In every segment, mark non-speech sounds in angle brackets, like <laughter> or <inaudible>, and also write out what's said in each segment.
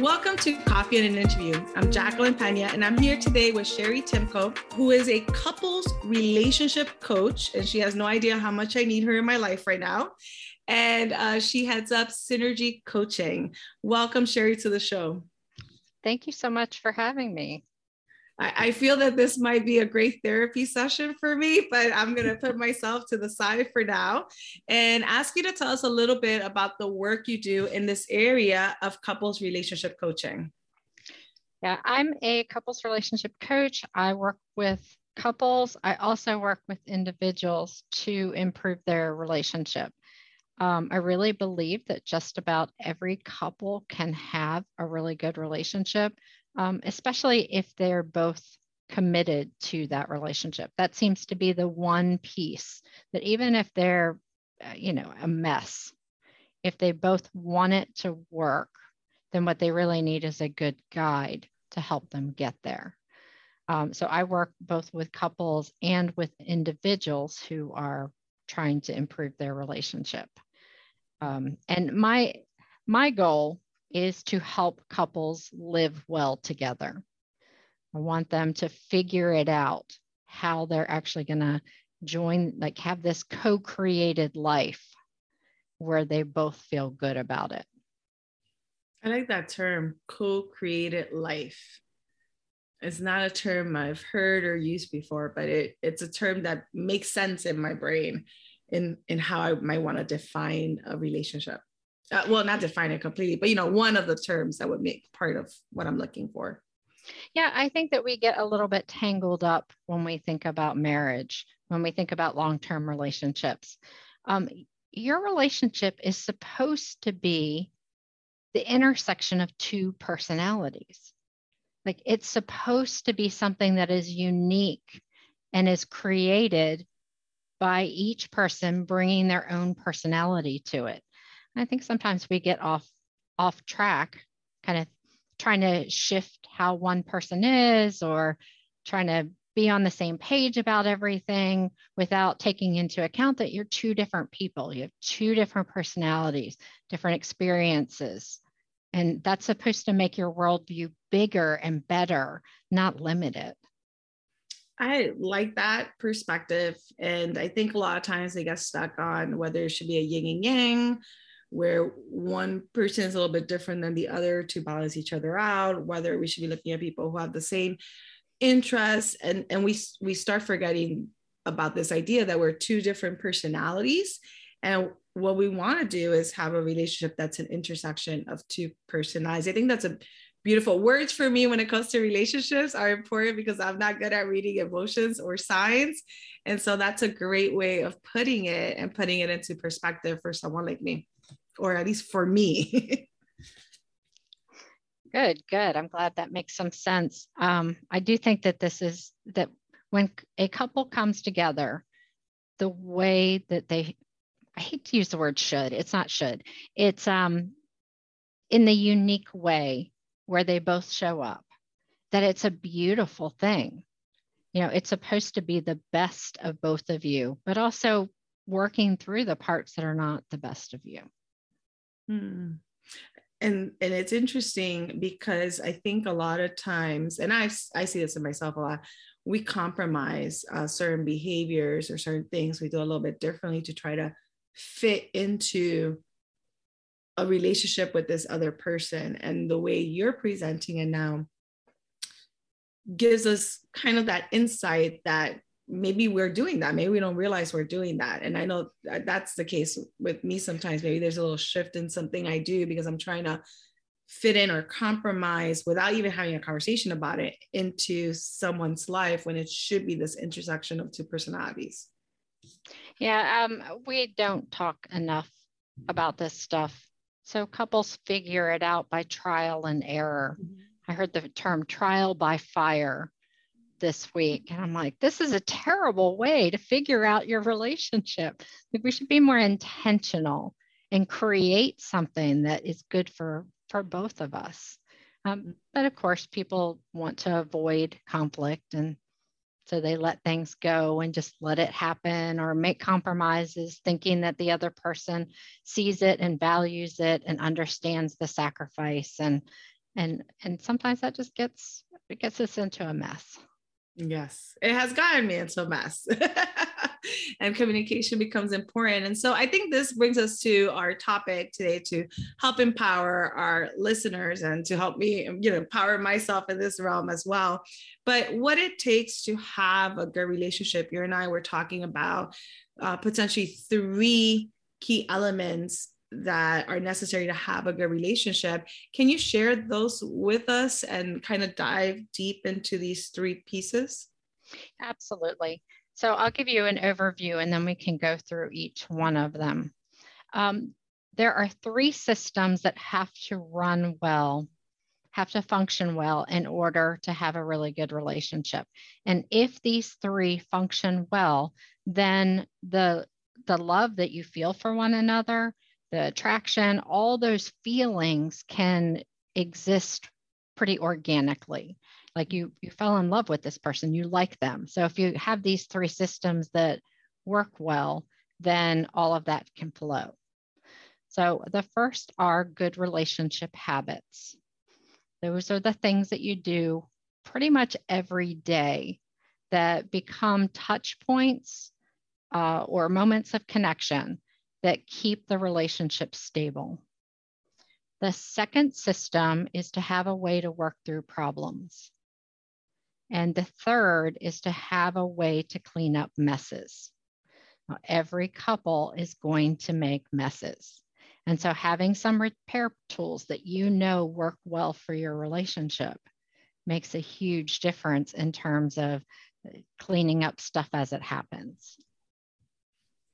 Welcome to Coffee and an Interview. I'm Jacqueline Pena, and I'm here today with Sherry Timko, who is a couples relationship coach, and she has no idea how much I need her in my life right now. And uh, she heads up Synergy Coaching. Welcome, Sherry, to the show. Thank you so much for having me. I, I feel that this might be a great therapy session for me, but I'm going to put <laughs> myself to the side for now and ask you to tell us a little bit about the work you do in this area of couples relationship coaching. Yeah, I'm a couples relationship coach. I work with couples. I also work with individuals to improve their relationship. Um, I really believe that just about every couple can have a really good relationship um, especially if they're both committed to that relationship. That seems to be the one piece that even if they're, uh, you know, a mess, if they both want it to work, then what they really need is a good guide to help them get there. Um, so I work both with couples and with individuals who are trying to improve their relationship. Um, and my my goal is to help couples live well together. I want them to figure it out how they're actually going to join, like have this co created life where they both feel good about it. I like that term, co created life. It's not a term I've heard or used before, but it, it's a term that makes sense in my brain in, in how I might want to define a relationship uh, well, not define it completely, but you know, one of the terms that would make part of what I'm looking for. Yeah, I think that we get a little bit tangled up when we think about marriage, when we think about long term relationships. Um, your relationship is supposed to be the intersection of two personalities. Like it's supposed to be something that is unique and is created by each person bringing their own personality to it. I think sometimes we get off off track, kind of trying to shift how one person is or trying to be on the same page about everything without taking into account that you're two different people. You have two different personalities, different experiences. And that's supposed to make your worldview bigger and better, not limit it. I like that perspective. And I think a lot of times they get stuck on whether it should be a yin and yang where one person is a little bit different than the other to balance each other out, whether we should be looking at people who have the same interests and, and we, we start forgetting about this idea that we're two different personalities. And what we want to do is have a relationship that's an intersection of two personalities. I think that's a beautiful words for me when it comes to relationships are important because I'm not good at reading emotions or signs. And so that's a great way of putting it and putting it into perspective for someone like me or at least for me. <laughs> good, good. I'm glad that makes some sense. Um, I do think that this is that when a couple comes together, the way that they, I hate to use the word should, it's not should, it's um, in the unique way where they both show up, that it's a beautiful thing. You know, it's supposed to be the best of both of you, but also working through the parts that are not the best of you. Hmm. And and it's interesting because I think a lot of times, and I I see this in myself a lot, we compromise uh, certain behaviors or certain things we do a little bit differently to try to fit into a relationship with this other person. And the way you're presenting it now gives us kind of that insight that maybe we're doing that. Maybe we don't realize we're doing that. And I know that that's the case with me sometimes. Maybe there's a little shift in something I do because I'm trying to fit in or compromise without even having a conversation about it into someone's life when it should be this intersection of two personalities. Yeah, um, we don't talk enough about this stuff. So couples figure it out by trial and error. Mm-hmm. I heard the term trial by fire this week. And I'm like, this is a terrible way to figure out your relationship. Like we should be more intentional and create something that is good for for both of us. Um, but of course, people want to avoid conflict, and So they let things go and just let it happen or make compromises, thinking that the other person sees it and values it and understands the sacrifice. And and and sometimes that just gets it gets us into a mess. Yes, it has gotten me into a mess. <laughs> and communication becomes important. And so I think this brings us to our topic today to help empower our listeners and to help me, you know, empower myself in this realm as well. But what it takes to have a good relationship, you and I were talking about uh, potentially three key elements that are necessary to have a good relationship. Can you share those with us and kind of dive deep into these three pieces? Absolutely. So I'll give you an overview and then we can go through each one of them. Um, there are three systems that have to run well, have to function well in order to have a really good relationship. And if these three function well, then the, the love that you feel for one another, the attraction, all those feelings can exist pretty organically. Like you you fell in love with this person you like them. So if you have these three systems that work well then all of that can flow. So the first are good relationship habits. Those are the things that you do pretty much every day that become touch points uh, or moments of connection that keep the relationship stable. The second system is to have a way to work through problems. And the third is to have a way to clean up messes. Now, every couple is going to make messes. And so having some repair tools that you know work well for your relationship makes a huge difference in terms of uh, cleaning up stuff as it happens.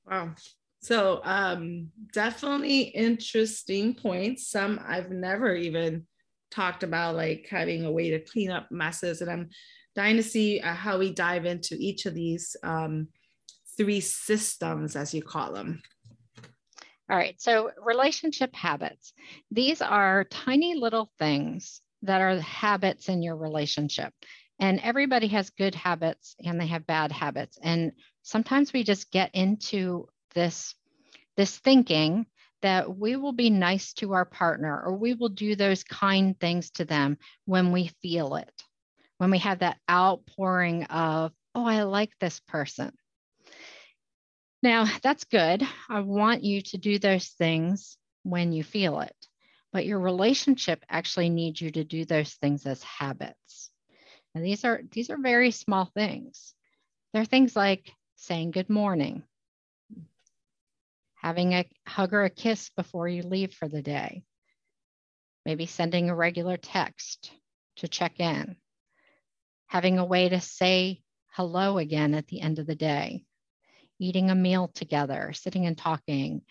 Wow. So um, definitely interesting points. Some I've never even talked about, like having a way to clean up messes. And I'm dying to see uh, how we dive into each of these um, three systems, as you call them. All right. So relationship habits. These are tiny little things that are habits in your relationship. And everybody has good habits and they have bad habits. And sometimes we just get into this this thinking that we will be nice to our partner or we will do those kind things to them when we feel it when we have that outpouring of oh i like this person. Now that's good. I want you to do those things when you feel it but your relationship actually needs you to do those things as habits. And these are these are very small things. They're things like saying good morning having a hug or a kiss before you leave for the day, maybe sending a regular text to check in, having a way to say hello again at the end of the day, eating a meal together, sitting and talking,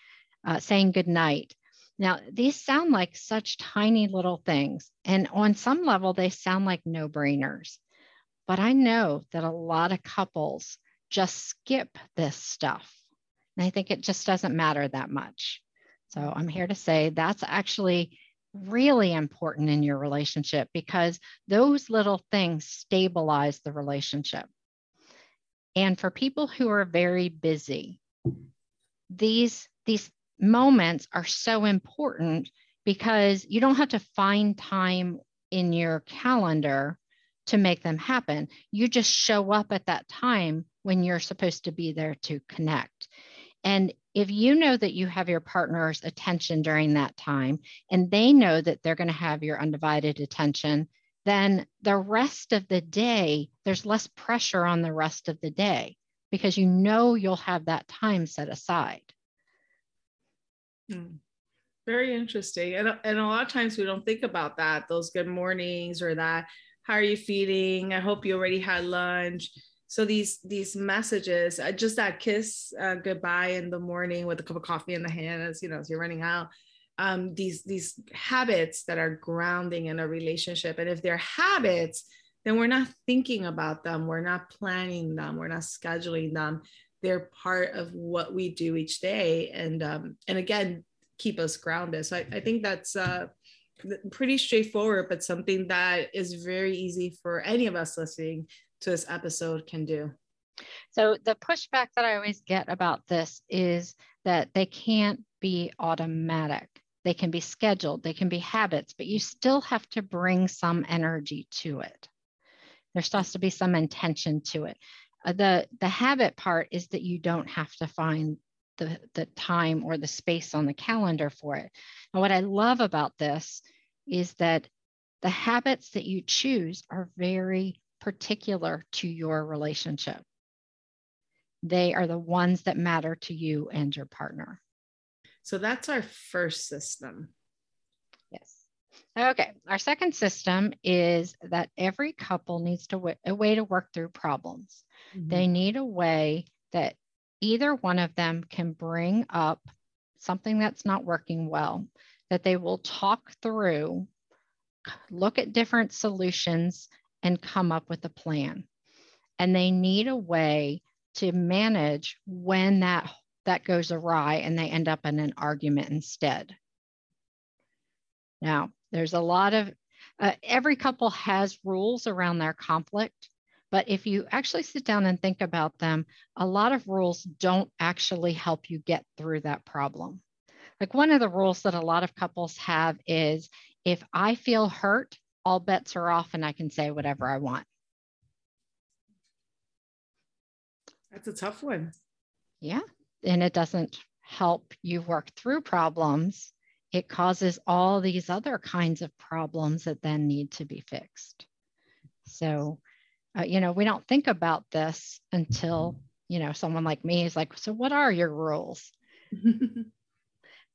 uh, saying goodnight. Now, these sound like such tiny little things, and on some level, they sound like no brainers. But I know that a lot of couples just skip this stuff and I think it just doesn't matter that much. So mm-hmm. I'm here to say that's actually really important in your relationship because those little things stabilize the relationship. And for people who are very busy, these, these moments are so important because you don't have to find time in your calendar to make them happen. You just show up at that time when you're supposed to be there to connect. And if you know that you have your partner's attention during that time and they know that they're going to have your undivided attention, then the rest of the day, there's less pressure on the rest of the day because you know you'll have that time set aside. Hmm. Very interesting. And, and a lot of times we don't think about that, those good mornings or that, how are you feeling? I hope you already had lunch so these these messages uh, just that kiss uh, goodbye in the morning with a cup of coffee in the hand as you know as you're running out um, these these habits that are grounding in a relationship. And if they're habits then we're not thinking about them. We're not planning them. We're not scheduling them. They're part of what we do each day. And um, and again keep us grounded. So i, I think that's uh, pretty straightforward but something that is very easy for any of us listening to this episode can do? So, the pushback that I always get about this is that they can't be automatic. They can be scheduled, they can be habits, but you still have to bring some energy to it. There still has to be some intention to it. Uh, the, the habit part is that you don't have to find the, the time or the space on the calendar for it. And what I love about this is that the habits that you choose are very particular to your relationship. They are the ones that matter to you and your partner. So that's our first system. Yes. Okay. Our second system is that every couple needs to w- a way to work through problems. Mm-hmm. They need a way that either one of them can bring up something that's not working well, that they will talk through, look at different solutions, and come up with a plan. And they need a way to manage when that that goes awry and they end up in an argument instead. Now, there's a lot of uh, every couple has rules around their conflict, but if you actually sit down and think about them, a lot of rules don't actually help you get through that problem. Like one of the rules that a lot of couples have is if I feel hurt, all bets are off and I can say whatever I want. That's a tough one. Yeah. And it doesn't help you work through problems. It causes all these other kinds of problems that then need to be fixed. So uh, you know, we don't think about this until, you know, someone like me is like, so what are your rules? <laughs>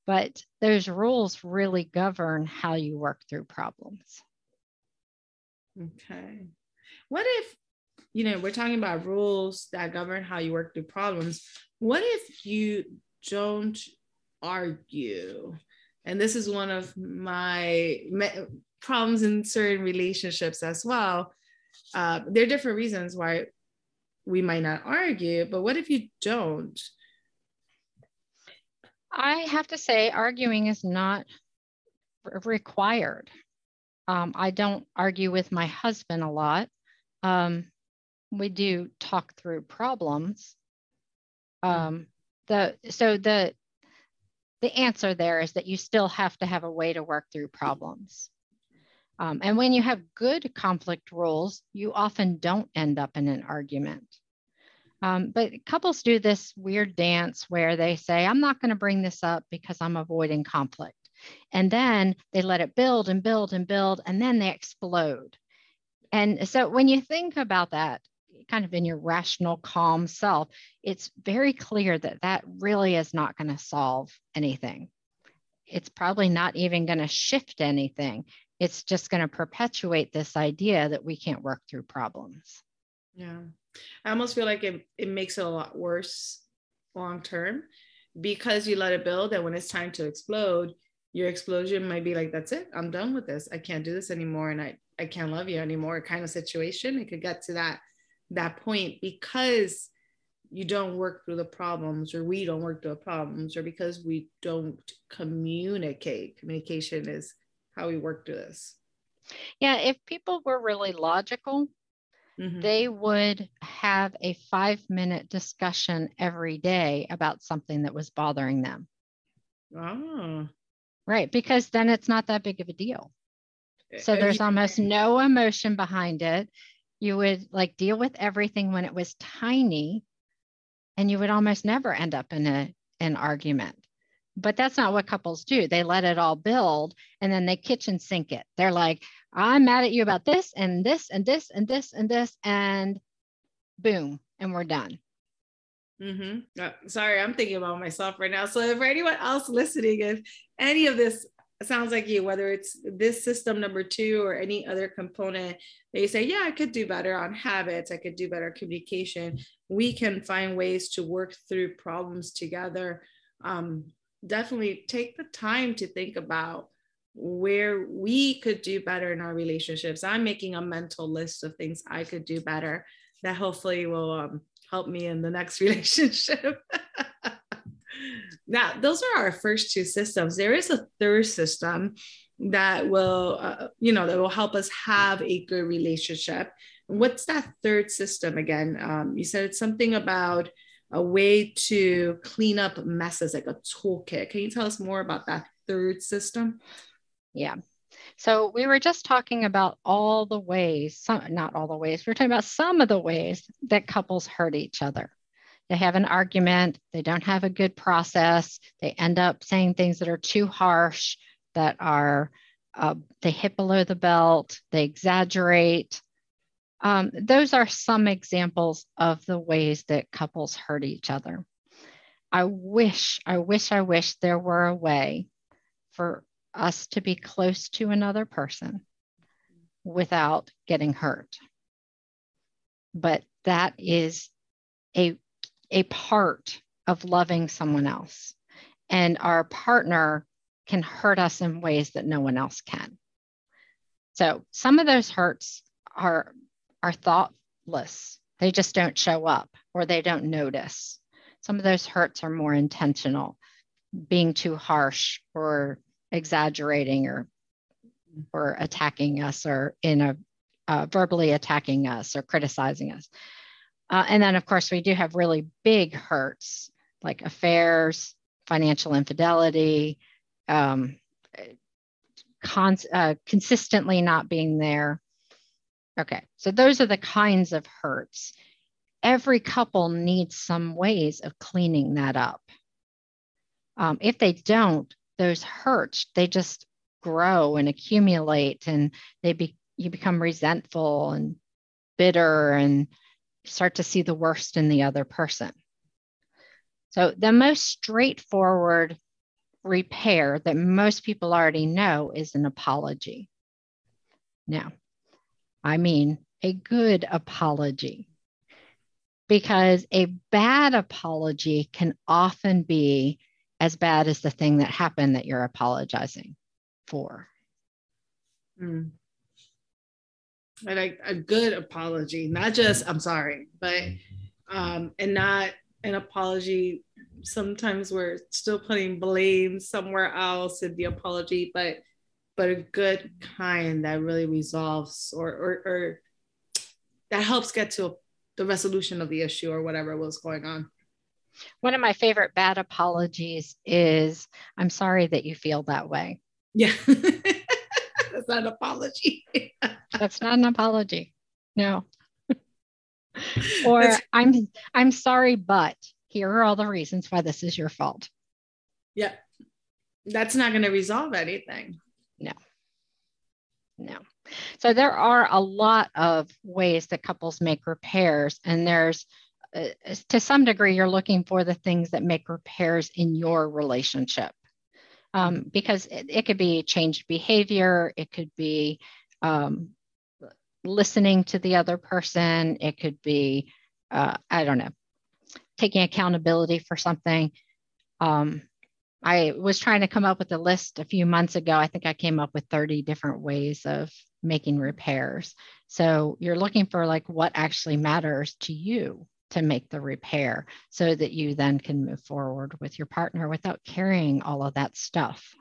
but those rules really govern how you work through problems. Okay. What if, you know, we're talking about rules that govern how you work through problems. What if you don't argue? And this is one of my problems in certain relationships as well uh, there are different reasons why we might not argue, but what if you don't? I have to say, arguing is not required. Um, I don't argue with my husband a lot. Um, we do talk through problems. Um, the so the the answer there is that you still have to have a way to work through problems. Um, and when you have good conflict rules, you often don't end up in an argument. Um, but couples do this weird dance where they say, I'm not going to bring this up because I'm avoiding conflict. And then they let it build and build and build, and then they explode. And so when you think about that, kind of in your rational, calm self, it's very clear that that really is not going to solve anything. It's probably not even going to shift anything it's just going to perpetuate this idea that we can't work through problems. Yeah. I almost feel like it, it makes it a lot worse long term because you let it build. And when it's time to explode, your explosion might be like, that's it. I'm done with this. I can't do this anymore. And I, I can't love you anymore kind of situation. It could get to that, that point because you don't work through the problems or we don't work through the problems or because we don't communicate. Communication is how we work through this. Yeah, if people were really logical, mm-hmm. they would have a five minute discussion every day about something that was bothering them. Oh. Right, because then it's not that big of a deal. So there's almost no emotion behind it. You would like deal with everything when it was tiny, and you would almost never end up in a, an argument but that's not what couples do. They let it all build and then they kitchen sink it. They're like, I'm mad at you about this and this and this and this and this, and boom, and we're done. Mm-hmm. Uh, sorry, I'm thinking about myself right now. So, for anyone else listening, if any of this sounds like you, whether it's this system number two or any other component, they say, Yeah, I could do better on habits, I could do better communication. We can find ways to work through problems together. Um, definitely take the time to think about where we could do better in our relationships. I'm making a mental list of things I could do better that hopefully will um, help me in the next <laughs> relationship. <laughs> now, those are our first two systems. There is a third system that will, uh, you know, that will help us have a good relationship. what's that third system again? Um, you said it's something about a way to clean up messes, like a toolkit. Can you tell us more about that third system? Yeah. So we were just talking about all the ways, some, not all the ways, we we're talking about some of the ways that couples hurt each other. They have an argument, they don't have a good process, they end up saying things that are too harsh, that are, uh, they hit below the belt, they exaggerate, um, those are some examples of the ways that couples hurt each other. I wish, I wish, I wish there were a way for us to be close to another person without getting hurt. But that is a, a part of loving someone else. And our partner can hurt us in ways that no one else can. So some of those hurts are are thoughtless. They just don't show up or they don't notice. Some of those hurts are more intentional, being too harsh or exaggerating or or attacking us or in a uh, verbally attacking us or criticizing us. Uh, and then, of course, we do have really big hurts like affairs, financial infidelity, um, con- uh, consistently not being there, Okay, so those are the kinds of hurts. Every couple needs some ways of cleaning that up. Um, if they don't, those hurts, they just grow and accumulate and they be, you become resentful and bitter and start to see the worst in the other person. So, the most straightforward repair that most people already know is an apology. Now, I mean a good apology. Because a bad apology can often be as bad as the thing that happened that you're apologizing for. Mm. Like a good apology, not just I'm sorry, but um, and not an apology sometimes we're still putting blame somewhere else in the apology, but but a good kind that really resolves or, or, or that helps get to the resolution of the issue or whatever was going on. One of my favorite bad apologies is I'm sorry that you feel that way. Yeah. <laughs> That's not an apology. <laughs> That's not an apology. No. <laughs> or That's... I'm I'm sorry, but here are all the reasons why this is your fault. Yeah. That's not going to resolve anything. No. No. So there are a lot of ways that couples make repairs, and there's uh, to some degree you're looking for the things that make repairs in your relationship. Um, because it, it, could be changed behavior, it could be um, listening to the other person, it could be, uh, I don't know, taking accountability for something. Um, I was trying to come up with a list a few months ago. I think I came up with 30 different ways of making repairs. So you're looking for like what actually matters to you to make the repair so that you then can move forward with your partner without carrying all of that stuff.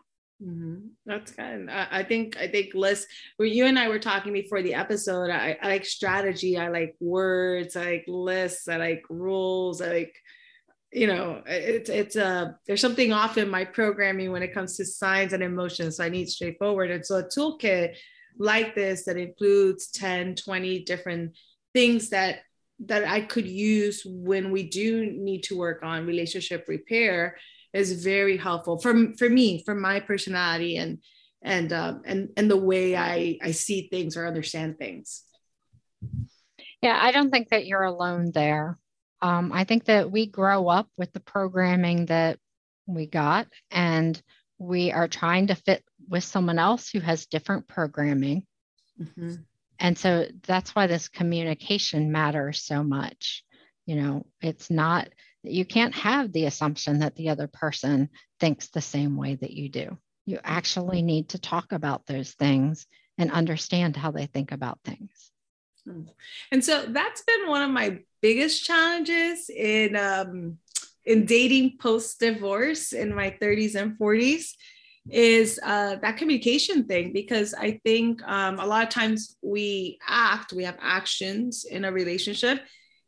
Mm-hmm. That's good. I, I, think I think Liz, where you and I were talking before the episode, I, I like strategy. I like words. I like lists. I like rules. I like you know it's it's a uh, there's something off in my programming when it comes to signs and emotions so i need straightforward and so a toolkit like this that includes 10 20 different things that that i could use when we do need to work on relationship repair is very helpful for, for me for my personality and and um, and and the way i i see things or understand things yeah i don't think that you're alone there um, I think that we grow up with the programming that we got, and we are trying to fit with someone else who has different programming. Mm-hmm. And so that's why this communication matters so much. You know, it's not, you can't have the assumption that the other person thinks the same way that you do. You actually need to talk about those things and understand how they think about things. Hmm. And so that's been one of my biggest challenges in um, in dating post divorce in my 30s and 40s is uh, that communication thing because I think um, a lot of times we act, we have actions in a relationship,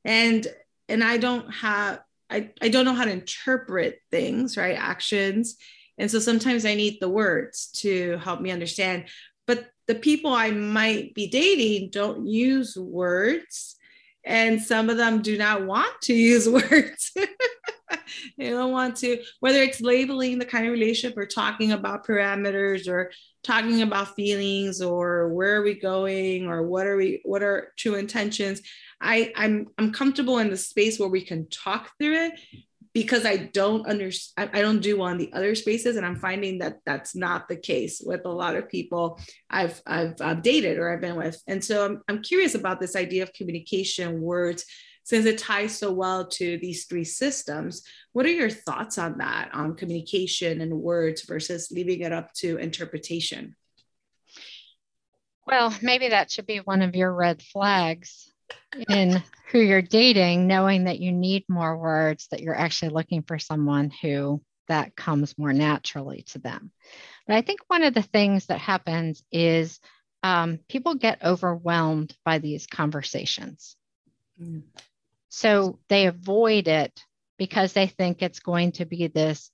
and and I don't have I, I don't know how to interpret things, right? Actions. And so sometimes I need the words to help me understand. But the people I might be dating don't use words. And some of them do not want to use <laughs> words. <laughs> they don't want to, whether it's labeling the kind of relationship or talking about parameters or talking about feelings or where are we going or what are we, what are true intentions. I, I'm I'm comfortable in the space where we can talk through it because I don't understand, I don't do in the other spaces, and I'm finding that that's not the case with a lot of people I've I've uh, dated or I've been with, and so I'm I'm curious about this idea of communication, words, since it ties so well to these three systems. What are your thoughts on that, on communication and words versus leaving it up to interpretation? Well, maybe that should be one of your red flags in who you're dating, knowing that you need more words, that you're actually looking for someone who that comes more naturally to them. But I think one of the things that happens is um, people get overwhelmed by these conversations. Mm. So they avoid it because they think it's going to be this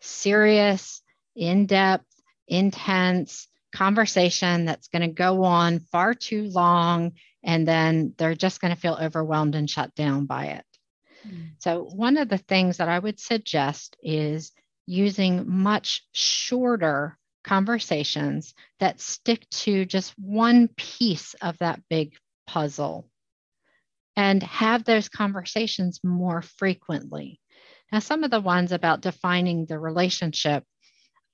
serious, in depth, intense conversation that's going to go on far too long and then they're just going to feel overwhelmed and shut down by it. Mm. So, one of the things that I would suggest is using much shorter conversations that stick to just one piece of that big puzzle and have those conversations more frequently. Now, some of the ones about defining the relationship,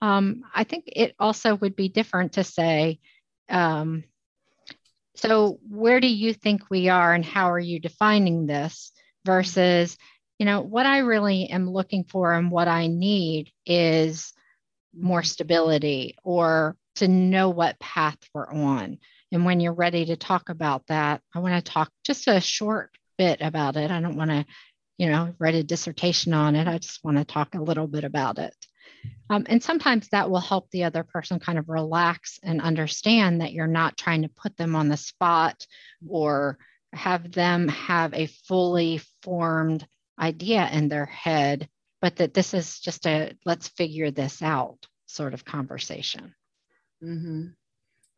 um, I think it also would be different to say, um, so, where do you think we are and how are you defining this versus, you know, what I really am looking for and what I need is more stability or to know what path we're on. And when you're ready to talk about that, I want to talk just a short bit about it. I don't want to, you know, write a dissertation on it. I just want to talk a little bit about it. Um, and sometimes that will help the other person kind of relax and understand that you're not trying to put them on the spot or have them have a fully formed idea in their head, but that this is just a let's figure this out sort of conversation. Mm-hmm.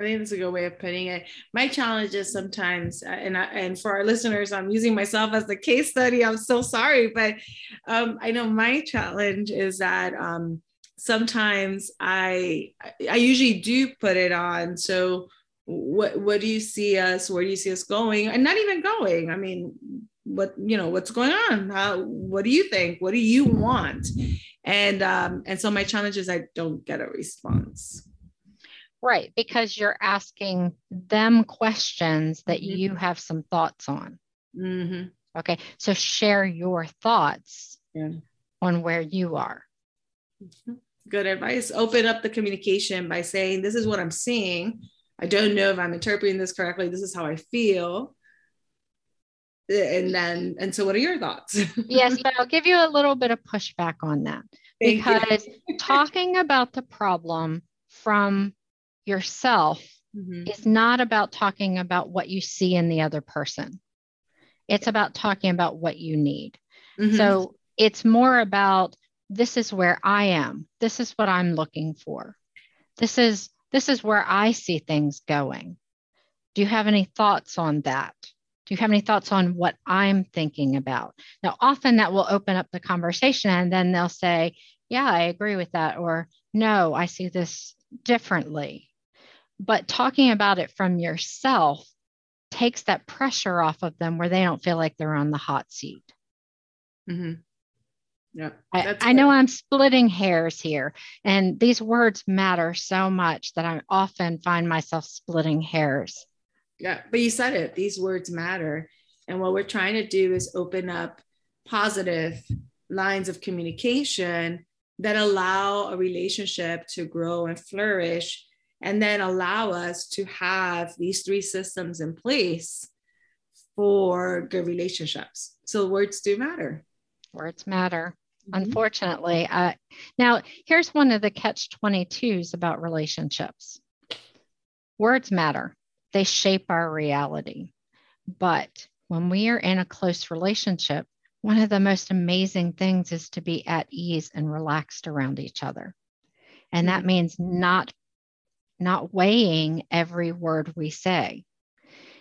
I think that's a good way of putting it. My challenge is sometimes, uh, and I, and for our listeners, I'm using myself as the case study. I'm so sorry, but um, I know my challenge is that um, sometimes I I usually do put it on. So what what do you see us? Where do you see us going? And not even going. I mean, what you know, what's going on? How, what do you think? What do you want? And um, and so my challenge is I don't get a response. Right, because you're asking them questions that mm-hmm. you have some thoughts on. Mm-hmm. Okay, so share your thoughts yeah. on where you are. Mm-hmm good advice. Open up the communication by saying, This is what I'm seeing. I don't know if I'm interpreting this correctly. This is how I feel. And then, and so what are your thoughts? <laughs> yes, but I'll give you a little bit of pushback on that Thank because talking about the problem from yourself mm-hmm. is not about talking about what you see in the other person. It's about talking about what you need. Mm-hmm. So it's more about this is where I am. This is what I'm looking for. This is this is where I see things going. Do you have any thoughts on that? Do you have any thoughts on what I'm thinking about? Now, often that will open up the conversation and then they'll say, Yeah, I agree with that. Or, No, I see this differently. But talking about it from yourself takes that pressure off of them where they don't feel like they're on the hot seat. Mm-hmm. Yeah. I, I know I'm splitting hairs here, and these words matter so much that I often find myself splitting hairs. Yeah, but you said it, these words matter. And what we're trying to do is open up positive lines of communication that allow a relationship to grow and flourish, and then allow us to have these three systems in place for good relationships. So words do matter. Words matter. Mm-hmm. Unfortunately, uh, now here's one of the catch 22s about relationships words matter, they shape our reality. But when we are in a close relationship, one of the most amazing things is to be at ease and relaxed around each other. And that mm-hmm. means not not weighing every word we say.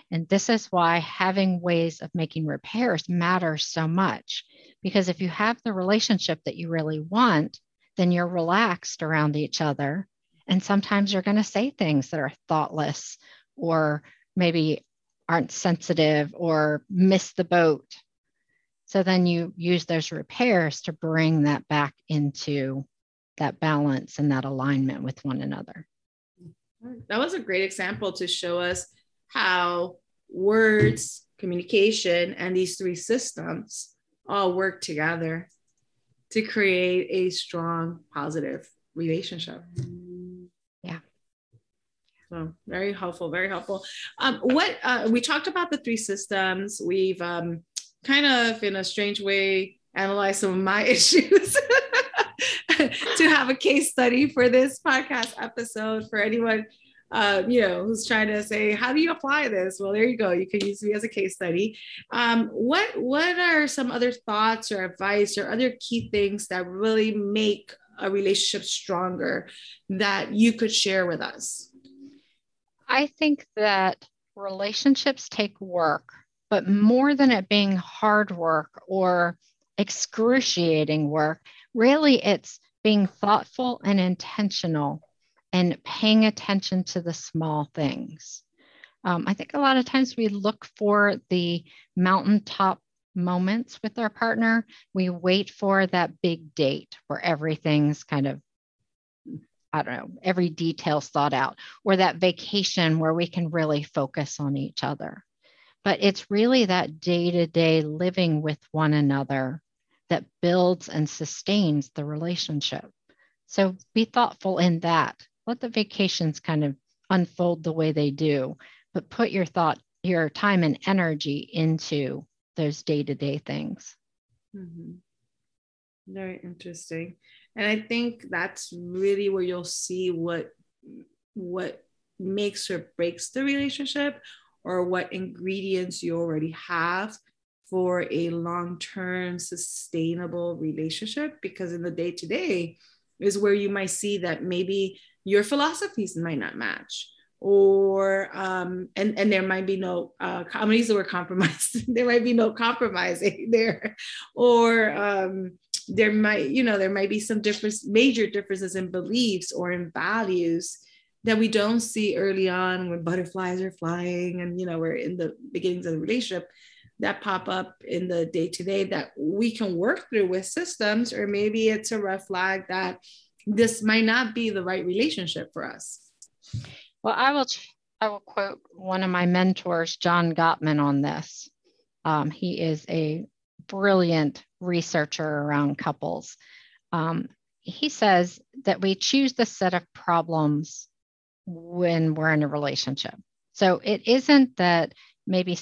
And this is why having ways of making repairs matters so much. Because if you have the relationship that you really want, then you're relaxed around each other. And sometimes you're going to say things that are thoughtless or maybe aren't sensitive or miss the boat. So then you use those repairs to bring that back into that balance and that alignment with one another. That was a great example to show us how words, communication, and these three systems all work together to create a strong, positive relationship. Yeah. So very helpful, very helpful. Um, what uh, we talked about the three systems. We've um, kind of, in a strange way, analyzed some of my <laughs> issues <laughs> to have a case study for this podcast episode for anyone uh, you know, who's trying to say, how do you apply this? Well, there you go. You can use me as a case study. Um, what what are some other thoughts or advice or other key things that really make a relationship stronger that you could share with us? I think that relationships take work, but more than it being hard work or excruciating work, really it's being thoughtful and intentional and paying attention to the small things. Um, I think a lot of times we look for the mountaintop moments with our partner. We wait for that big date where everything's kind of, I don't know, every detail's thought out, or that vacation where we can really focus on each other. But it's really that day to day living with one another that builds and sustains the relationship. So be thoughtful in that let the vacations kind of unfold the way they do, but put your thought, your time and energy into those day to day things. Mm-hmm. Very interesting. And I think that's really where you'll see what what makes or breaks the relationship or what ingredients you already have for a long-term sustainable relationship because in the day-to-day is where you might see that maybe your philosophies might not match or um, and and there might be no uh, I'm gonna <laughs> there might be no compromising <laughs> there, or um, there might you know there might be some difference, major differences in beliefs or in values that we don't see early on when butterflies are flying and you know we're in the beginnings of the relationship that pop up in the day to day that we can work through with systems, or maybe it's a red flag that this might not be the right relationship for us. Well, I will I will quote one of my mentors, John Gottman, on this. Um, he is a brilliant researcher around couples. Um, he says that we choose the set of problems when we're in a relationship. So it isn't that maybe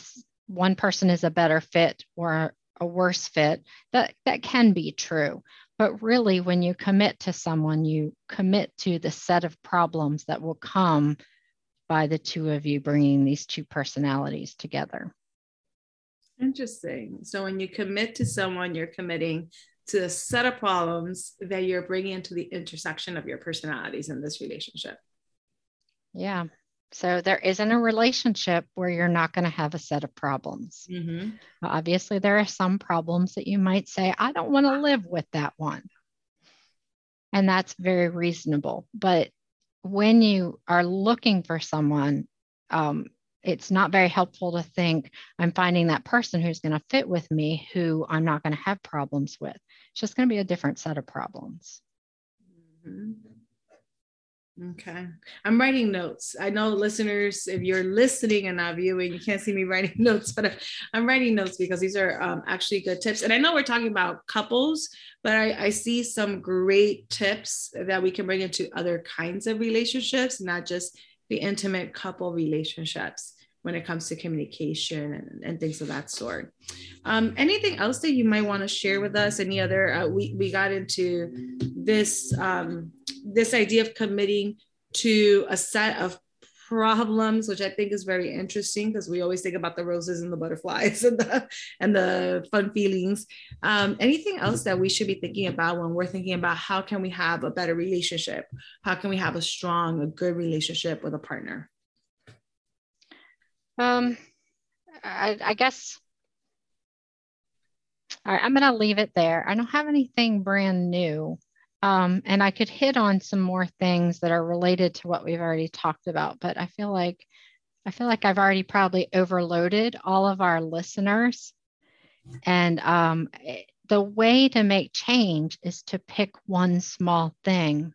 one person is a better fit or a worse fit. That that can be true, but really, when you commit to someone, you commit to the set of problems that will come by the two of you bringing these two personalities together. Interesting. So when you commit to someone, you're committing to a set of problems that you're bringing into the intersection of your personalities in this relationship. Yeah. So there isn't a relationship where you're not going to have a set of problems. Mm-hmm. Obviously, there are some problems that you might say, I don't want to live with that one. And that's very reasonable. But when you are looking for someone, um, it's not very helpful to think I'm finding that person who's going to fit with me who I'm not going to have problems with. It's just going to be a different set of problems. Mm-hmm. Okay. I'm writing notes. I know listeners, if you're listening and not viewing, you can't see me <laughs> writing notes, but I'm writing notes because these are um, actually good tips. And I know we're talking about couples, but I, I, see some great tips that we can bring into other kinds of relationships, not just the intimate couple relationships. when it comes to communication and, and things of that sort. Um, anything else that you might want to share with us? Any other? Uh, we we got into this um, this idea of committing to a set of problems, which I think is very interesting because we always think about the roses and the butterflies <laughs> and the and the fun feelings. Um, anything else that we should be thinking about when we're thinking about how can we have a better relationship? How can we have a strong, a good relationship with a partner? Um, I, I guess. All right, I'm going to leave it there. I don't have anything brand new. Um, and I could hit on some more things that are related to what we've already talked about, but I feel like I feel like I've already probably overloaded all of our listeners. And um, the way to make change is to pick one small thing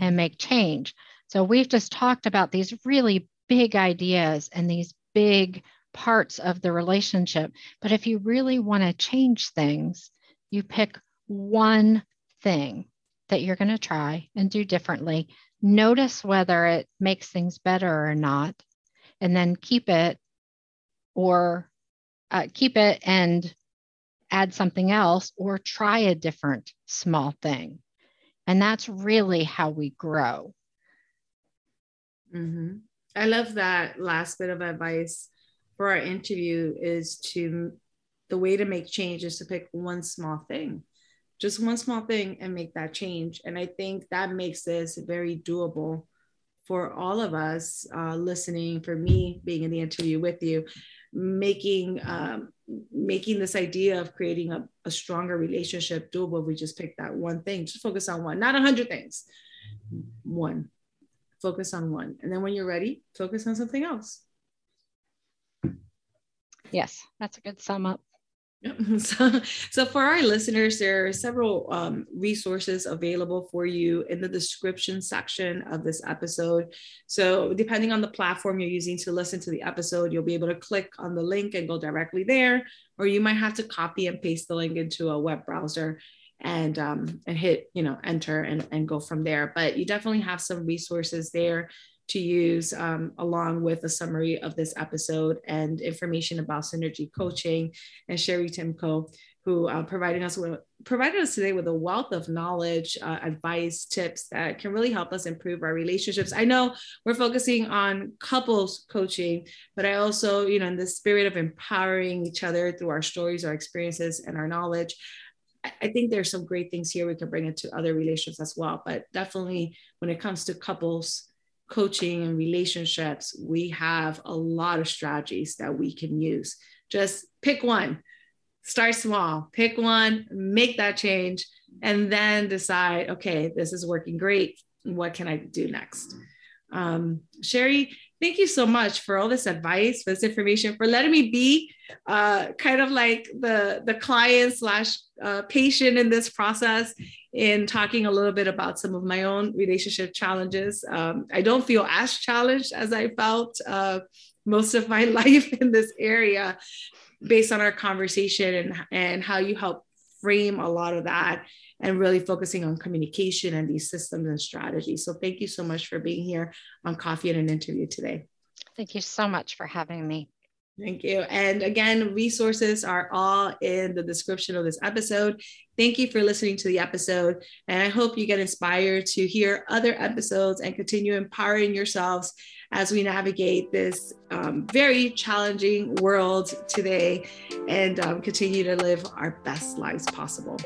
and make change. So we've just talked about these really big ideas and these big parts of the relationship. But if you really want to change things, you pick one thing that you're going to try and do differently. Notice whether it makes things better or not, and then keep it or uh, keep it and add something else or try a different small thing. And that's really how we grow. Mm-hmm. I love that last bit of advice for our interview is to the way to make change is to pick one small thing, just one small thing and make that change. And I think that makes this very doable for all of us uh, listening, for me being in the interview with you, making um, making this idea of creating a, a stronger relationship doable. We just pick that one thing, just focus on one, not a hundred things, one focus on one. And then when you're ready, focus on something else. Yes, that's a good sum up. <laughs> So, so for our listeners, there are several um, resources available for you in the description section of this episode. So, depending on the platform you're using to listen to the episode, you'll be able to click on the link and go directly there, or you might have to copy and paste the link into a web browser and um, and hit you know enter and, and go from there but you definitely have some resources there to use um, along with a summary of this episode and information about synergy coaching and sherry timko who uh, providing us with provided us today with a wealth of knowledge uh, advice tips that can really help us improve our relationships i know we're focusing on couples coaching but i also you know in the spirit of empowering each other through our stories our experiences and our knowledge I think there's some great things here we can bring into other relationships as well. But definitely when it comes to couples coaching and relationships, we have a lot of strategies that we can use. Just pick one, start small, pick one, make that change, and then decide, okay, this is working great. What can I do next? Um, Sherry, thank you so much for all this advice, for this information, for letting me be uh, kind of like the the client slash uh, patient in this process in talking a little bit about some of my own relationship challenges. Um, I don't feel as challenged as I felt uh, most of my <laughs> life in this area based on our conversation and, and how you help frame a lot of that and really focusing on communication and these systems and strategies. So thank you so much for being here on Coffee and an Interview today. Thank you so much for having me. Thank you. And again, resources are all in the description of this episode. Thank you for listening to the episode. And I hope you get inspired to hear other episodes and continue empowering yourselves as we navigate this um, very challenging world today and um, continue to live our best lives possible.